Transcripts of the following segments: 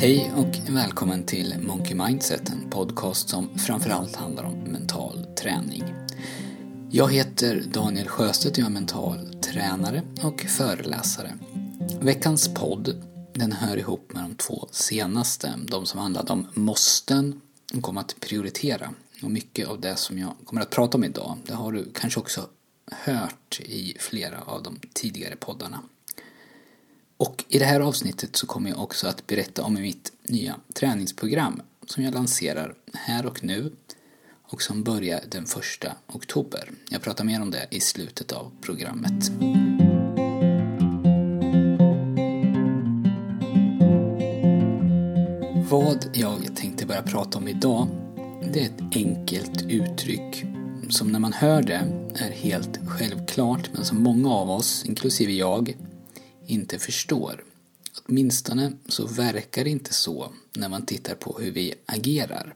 Hej och välkommen till Monkey Mindset, en podcast som framförallt handlar om mental träning. Jag heter Daniel Sjöstedt och jag är mental tränare och föreläsare. Veckans podd den hör ihop med de två senaste, de som handlade om måsten och om att prioritera. Och mycket av det som jag kommer att prata om idag, det har du kanske också hört i flera av de tidigare poddarna. Och i det här avsnittet så kommer jag också att berätta om mitt nya träningsprogram som jag lanserar här och nu och som börjar den 1 oktober. Jag pratar mer om det i slutet av programmet. Vad jag tänkte börja prata om idag det är ett enkelt uttryck som när man hör det är helt självklart men som många av oss, inklusive jag, inte förstår. Åtminstone så verkar det inte så när man tittar på hur vi agerar.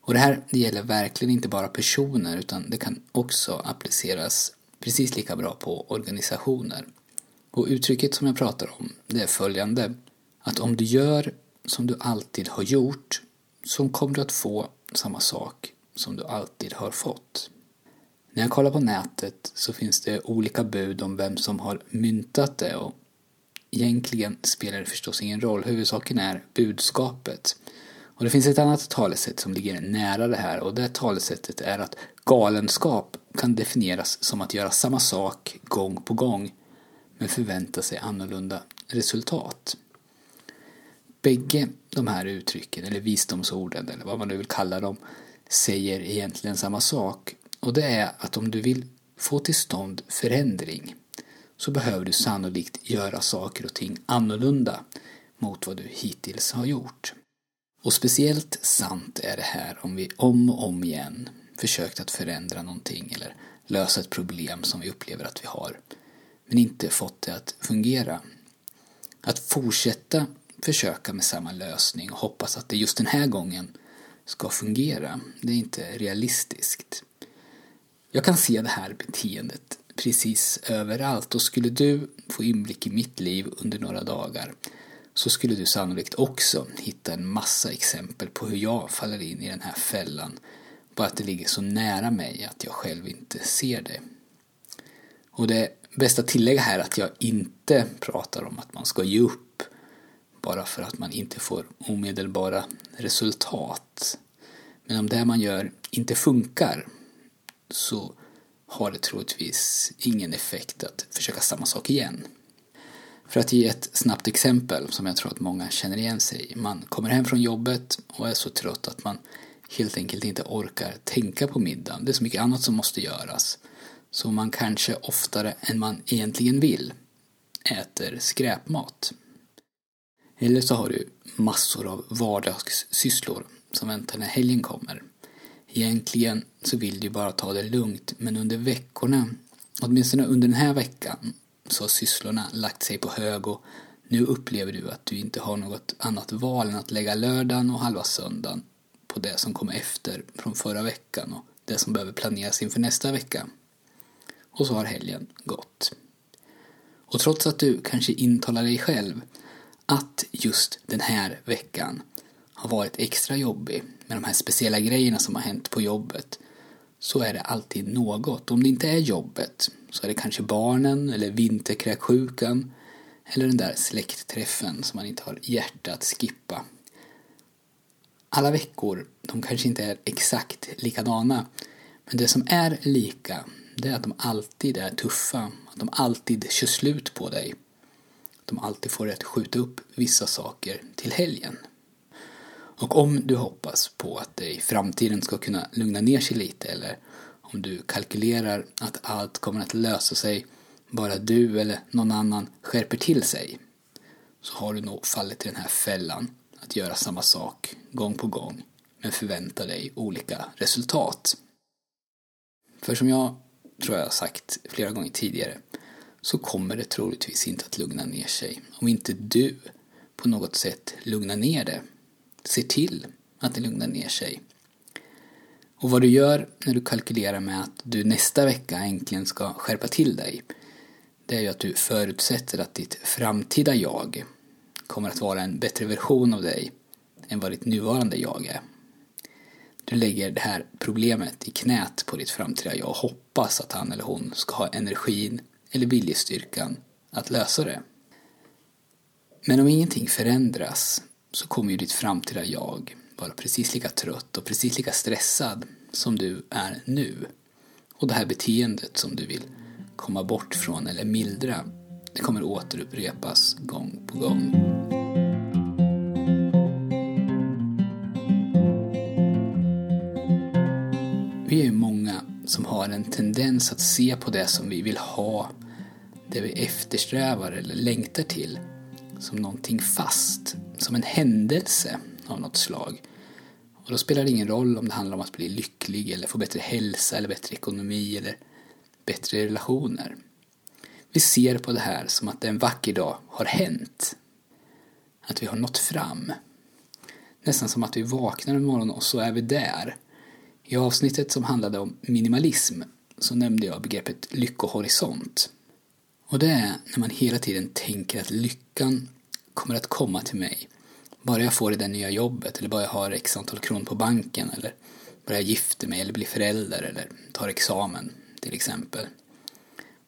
Och det här det gäller verkligen inte bara personer utan det kan också appliceras precis lika bra på organisationer. Och uttrycket som jag pratar om det är följande. Att om du gör som du alltid har gjort så kommer du att få samma sak som du alltid har fått. När jag kollar på nätet så finns det olika bud om vem som har myntat det och egentligen spelar det förstås ingen roll. Huvudsaken är budskapet. Och det finns ett annat talesätt som ligger nära det här och det talesättet är att galenskap kan definieras som att göra samma sak gång på gång men förvänta sig annorlunda resultat. Bägge de här uttrycken, eller visdomsorden, eller vad man nu vill kalla dem, säger egentligen samma sak. Och det är att om du vill få till stånd förändring så behöver du sannolikt göra saker och ting annorlunda mot vad du hittills har gjort. Och speciellt sant är det här om vi om och om igen försökt att förändra någonting eller lösa ett problem som vi upplever att vi har men inte fått det att fungera. Att fortsätta försöka med samma lösning och hoppas att det just den här gången ska fungera, det är inte realistiskt. Jag kan se det här beteendet precis överallt och skulle du få inblick i mitt liv under några dagar så skulle du sannolikt också hitta en massa exempel på hur jag faller in i den här fällan bara att det ligger så nära mig att jag själv inte ser det. Och det bästa tillägga här är att jag inte pratar om att man ska ge upp bara för att man inte får omedelbara resultat. Men om det man gör inte funkar så har det troligtvis ingen effekt att försöka samma sak igen. För att ge ett snabbt exempel som jag tror att många känner igen sig i. Man kommer hem från jobbet och är så trött att man helt enkelt inte orkar tänka på middagen. Det är så mycket annat som måste göras. Så man kanske oftare än man egentligen vill äter skräpmat. Eller så har du massor av vardagssysslor som väntar när helgen kommer. Egentligen så vill du bara ta det lugnt men under veckorna, åtminstone under den här veckan, så har sysslorna lagt sig på hög och nu upplever du att du inte har något annat val än att lägga lördagen och halva söndagen på det som kom efter från förra veckan och det som behöver planeras inför nästa vecka. Och så har helgen gått. Och trots att du kanske intalar dig själv att just den här veckan har varit extra jobbig med de här speciella grejerna som har hänt på jobbet så är det alltid något. Om det inte är jobbet så är det kanske barnen eller vinterkräksjukan eller den där släktträffen som man inte har hjärta att skippa. Alla veckor, de kanske inte är exakt likadana men det som är lika det är att de alltid är tuffa, att de alltid kör slut på dig. De alltid får rätt att skjuta upp vissa saker till helgen. Och om du hoppas på att det i framtiden ska kunna lugna ner sig lite eller om du kalkylerar att allt kommer att lösa sig bara du eller någon annan skärper till sig så har du nog fallit i den här fällan att göra samma sak gång på gång men förvänta dig olika resultat. För som jag tror jag har sagt flera gånger tidigare så kommer det troligtvis inte att lugna ner sig om inte du på något sätt lugnar ner det se till att det lugnar ner sig. Och vad du gör när du kalkylerar med att du nästa vecka äntligen ska skärpa till dig det är ju att du förutsätter att ditt framtida jag kommer att vara en bättre version av dig än vad ditt nuvarande jag är. Du lägger det här problemet i knät på ditt framtida jag och hoppas att han eller hon ska ha energin eller viljestyrkan att lösa det. Men om ingenting förändras så kommer ju ditt framtida jag vara precis lika trött och precis lika stressad som du är nu. Och det här beteendet som du vill komma bort från eller mildra, det kommer återupprepas gång på gång. Vi är ju många som har en tendens att se på det som vi vill ha, det vi eftersträvar eller längtar till, som någonting fast, som en händelse av något slag. Och då spelar det ingen roll om det handlar om att bli lycklig eller få bättre hälsa eller bättre ekonomi eller bättre relationer. Vi ser på det här som att det en vacker dag har hänt. Att vi har nått fram. Nästan som att vi vaknar en morgon och så är vi där. I avsnittet som handlade om minimalism så nämnde jag begreppet lyckohorisont. Och det är när man hela tiden tänker att lyckan kommer att komma till mig bara jag får det där nya jobbet eller bara jag har x antal kronor på banken eller bara jag gifter mig eller blir förälder eller tar examen till exempel.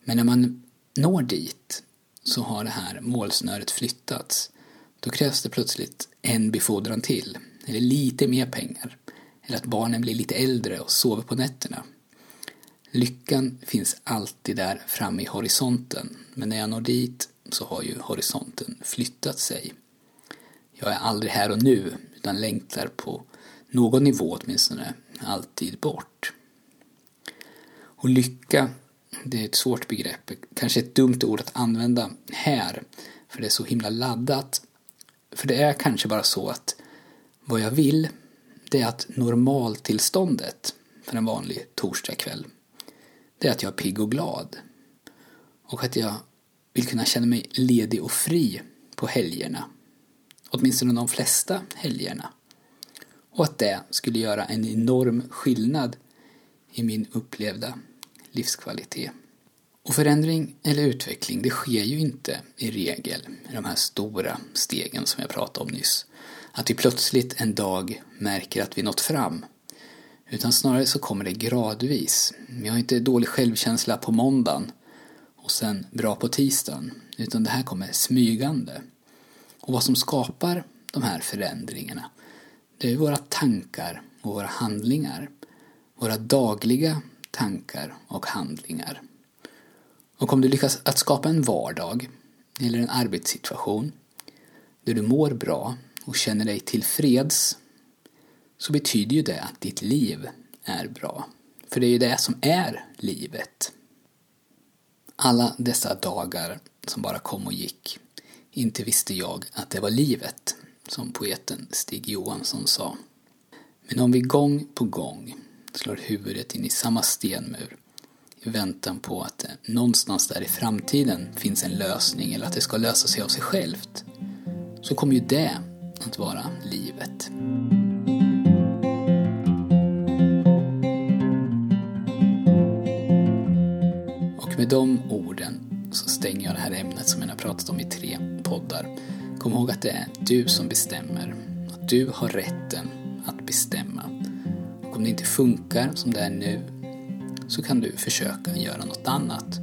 Men när man når dit så har det här målsnöret flyttats. Då krävs det plötsligt en befordran till, eller lite mer pengar, eller att barnen blir lite äldre och sover på nätterna. Lyckan finns alltid där framme i horisonten, men när jag når dit så har ju horisonten flyttat sig. Jag är aldrig här och nu, utan längtar på någon nivå åtminstone, alltid bort. Och lycka, det är ett svårt begrepp, kanske ett dumt ord att använda här, för det är så himla laddat. För det är kanske bara så att vad jag vill, det är att normaltillståndet för en vanlig torsdagkväll, det är att jag är pigg och glad. Och att jag vill kunna känna mig ledig och fri på helgerna åtminstone de flesta helgerna. Och att det skulle göra en enorm skillnad i min upplevda livskvalitet. Och förändring eller utveckling, det sker ju inte i regel i de här stora stegen som jag pratade om nyss. Att vi plötsligt en dag märker att vi nått fram. Utan snarare så kommer det gradvis. Vi har inte dålig självkänsla på måndagen och sen bra på tisdagen. Utan det här kommer smygande. Och vad som skapar de här förändringarna, det är våra tankar och våra handlingar. Våra dagliga tankar och handlingar. Och om du lyckas att skapa en vardag eller en arbetssituation där du mår bra och känner dig tillfreds så betyder ju det att ditt liv är bra. För det är ju det som är livet. Alla dessa dagar som bara kom och gick inte visste jag att det var livet, som poeten Stig Johansson sa. Men om vi gång på gång slår huvudet in i samma stenmur i väntan på att det någonstans där i framtiden finns en lösning eller att det ska lösa sig av sig självt, så kommer ju det att vara livet. Med de orden så stänger jag det här ämnet som jag har pratat om i tre poddar. Kom ihåg att det är du som bestämmer. Att du har rätten att bestämma. Och om det inte funkar som det är nu så kan du försöka göra något annat.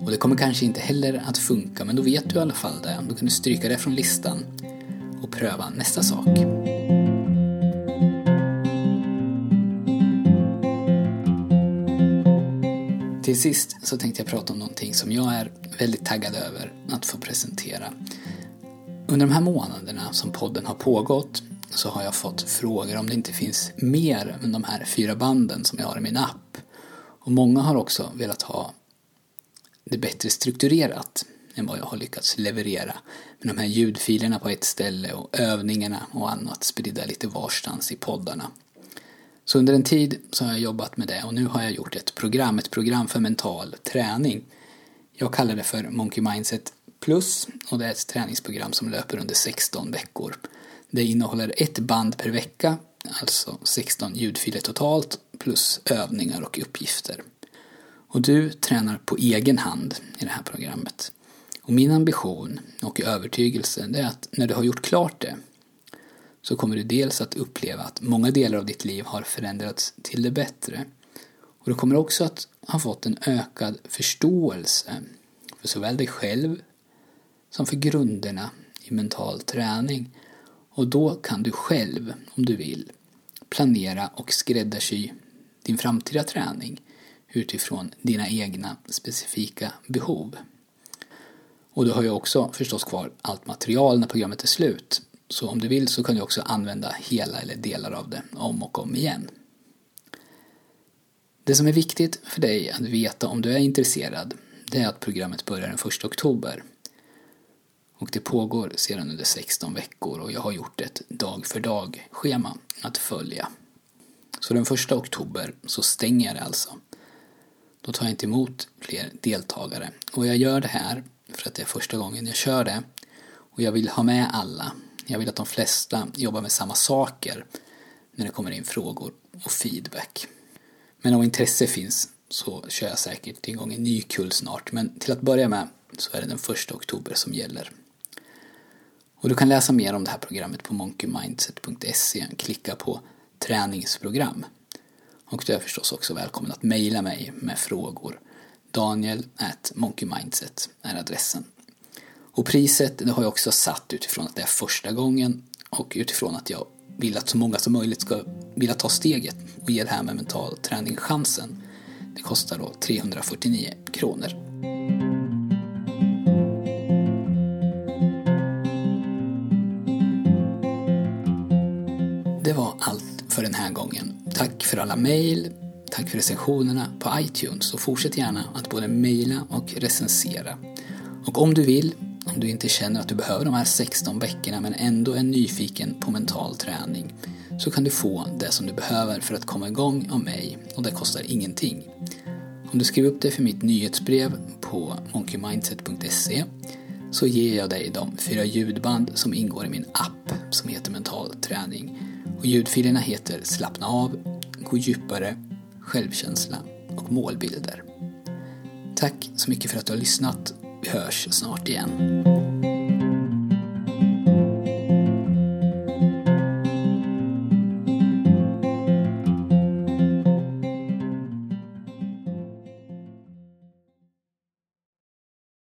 Och det kommer kanske inte heller att funka, men då vet du i alla fall det. Då kan du stryka det från listan och pröva nästa sak. Till sist så tänkte jag prata om någonting som jag är väldigt taggad över att få presentera. Under de här månaderna som podden har pågått så har jag fått frågor om det inte finns mer än de här fyra banden som jag har i min app. Och många har också velat ha det bättre strukturerat än vad jag har lyckats leverera. Med de här ljudfilerna på ett ställe och övningarna och annat spridda lite varstans i poddarna. Så under en tid så har jag jobbat med det och nu har jag gjort ett program, ett program för mental träning. Jag kallar det för Monkey Mindset Plus och det är ett träningsprogram som löper under 16 veckor. Det innehåller ett band per vecka, alltså 16 ljudfiler totalt, plus övningar och uppgifter. Och du tränar på egen hand i det här programmet. Och min ambition och övertygelse är att när du har gjort klart det så kommer du dels att uppleva att många delar av ditt liv har förändrats till det bättre. Och du kommer också att ha fått en ökad förståelse för såväl dig själv som för grunderna i mental träning. Och då kan du själv, om du vill, planera och skräddarsy din framtida träning utifrån dina egna specifika behov. Och du har ju också förstås kvar allt material när programmet är slut. Så om du vill så kan du också använda hela eller delar av det om och om igen. Det som är viktigt för dig att veta om du är intresserad det är att programmet börjar den 1 oktober. Och det pågår sedan under 16 veckor och jag har gjort ett dag för dag schema att följa. Så den 1 oktober så stänger jag det alltså. Då tar jag inte emot fler deltagare. Och jag gör det här för att det är första gången jag kör det. Och jag vill ha med alla. Jag vill att de flesta jobbar med samma saker när det kommer in frågor och feedback. Men om intresse finns så kör jag säkert igång en ny kull snart. Men till att börja med så är det den 1 oktober som gäller. Och du kan läsa mer om det här programmet på monkeymindset.se. Klicka på träningsprogram. Och du är förstås också välkommen att mejla mig med frågor. Daniel at monkeymindset är adressen. Och priset det har jag också satt utifrån att det är första gången och utifrån att jag vill att så många som möjligt ska vilja ta steget och ge det här med mental träning chansen. Det kostar då 349 kronor. Det var allt för den här gången. Tack för alla mejl, tack för recensionerna på iTunes och fortsätt gärna att både mejla och recensera. Och om du vill, du inte känner att du behöver de här 16 veckorna men ändå är nyfiken på mental träning så kan du få det som du behöver för att komma igång av mig och det kostar ingenting. Om du skriver upp dig för mitt nyhetsbrev på monkeymindset.se så ger jag dig de fyra ljudband som ingår i min app som heter Mental träning. Och ljudfilerna heter Slappna av, Gå djupare, Självkänsla och Målbilder. Tack så mycket för att du har lyssnat. Vi hörs snart igen.